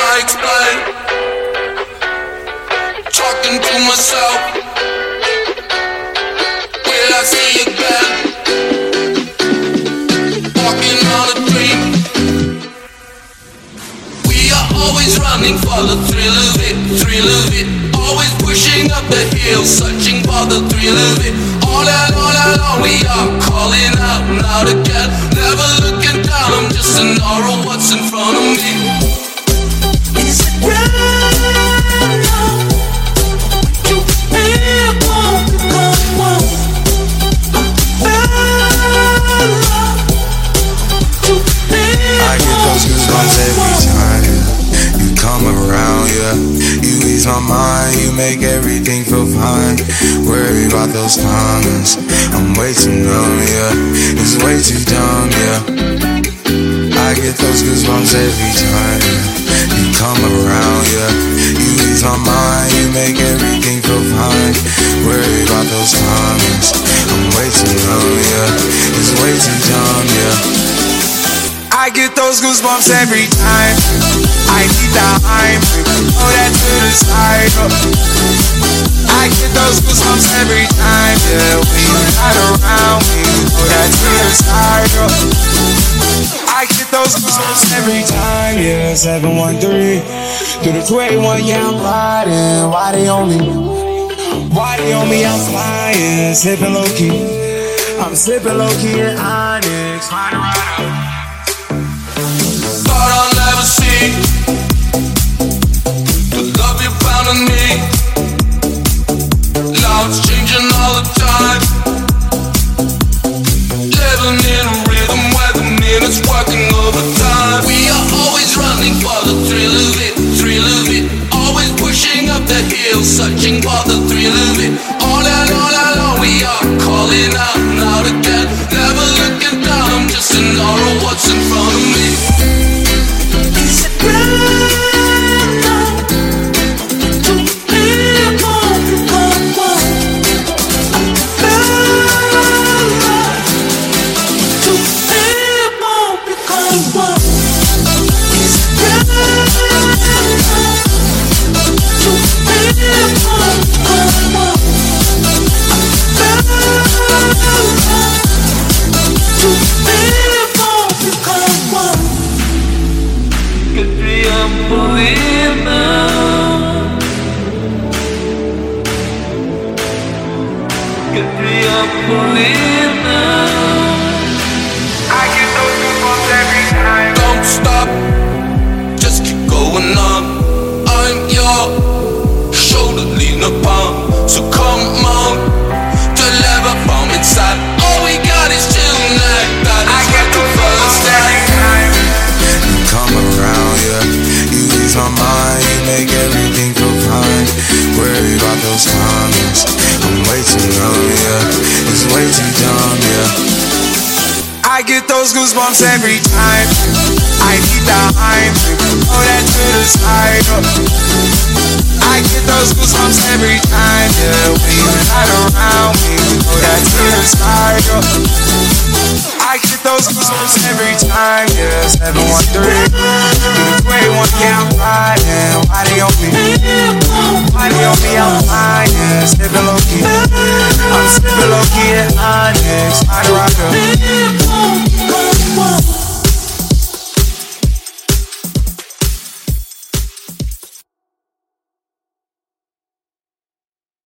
I explain? Talking to myself. Will I see again? Walking on a dream. We are always running for the thrill of it, thrill of it. Always pushing up the hill, searching for the thrill of it. All all we are calling out, not again. Never looking down, I'm just an aura, what's in front of me. My mind, you make everything feel fine. Worry about those comments, I'm way too numb, yeah. It's way too dumb, yeah. I get those goosebumps every time you come around, yeah. You ease my mind, you make everything feel fine. Worry about those comments, I'm way too numb, yeah. It's way too dumb, yeah. I get those goosebumps every time. I need the hype, throw that to the side. I get those goosebumps every time, yeah. When you're not around me, throw that to the side. I get those goosebumps every time, yeah. 713 through the 281, yeah, I'm riding. Why they on me? Why they on me? I'm flying, slipping low key. I'm slipping low key in Onyx, riding right are calling out I Those comments. I'm way too numb, yeah. It's way too dumb, yeah. I get those goosebumps every time. I need the hype, throw that to the side. oh. I get those goosebumps every time, yeah. When you're not around me, throw that to the side. oh. I get those goosebumps every time, yeah. 713 through the 281, yeah, I'm riding. Why they on me? Why they on me? I'm flying, sipping low key. I'm sipping low key at Onyx, right up.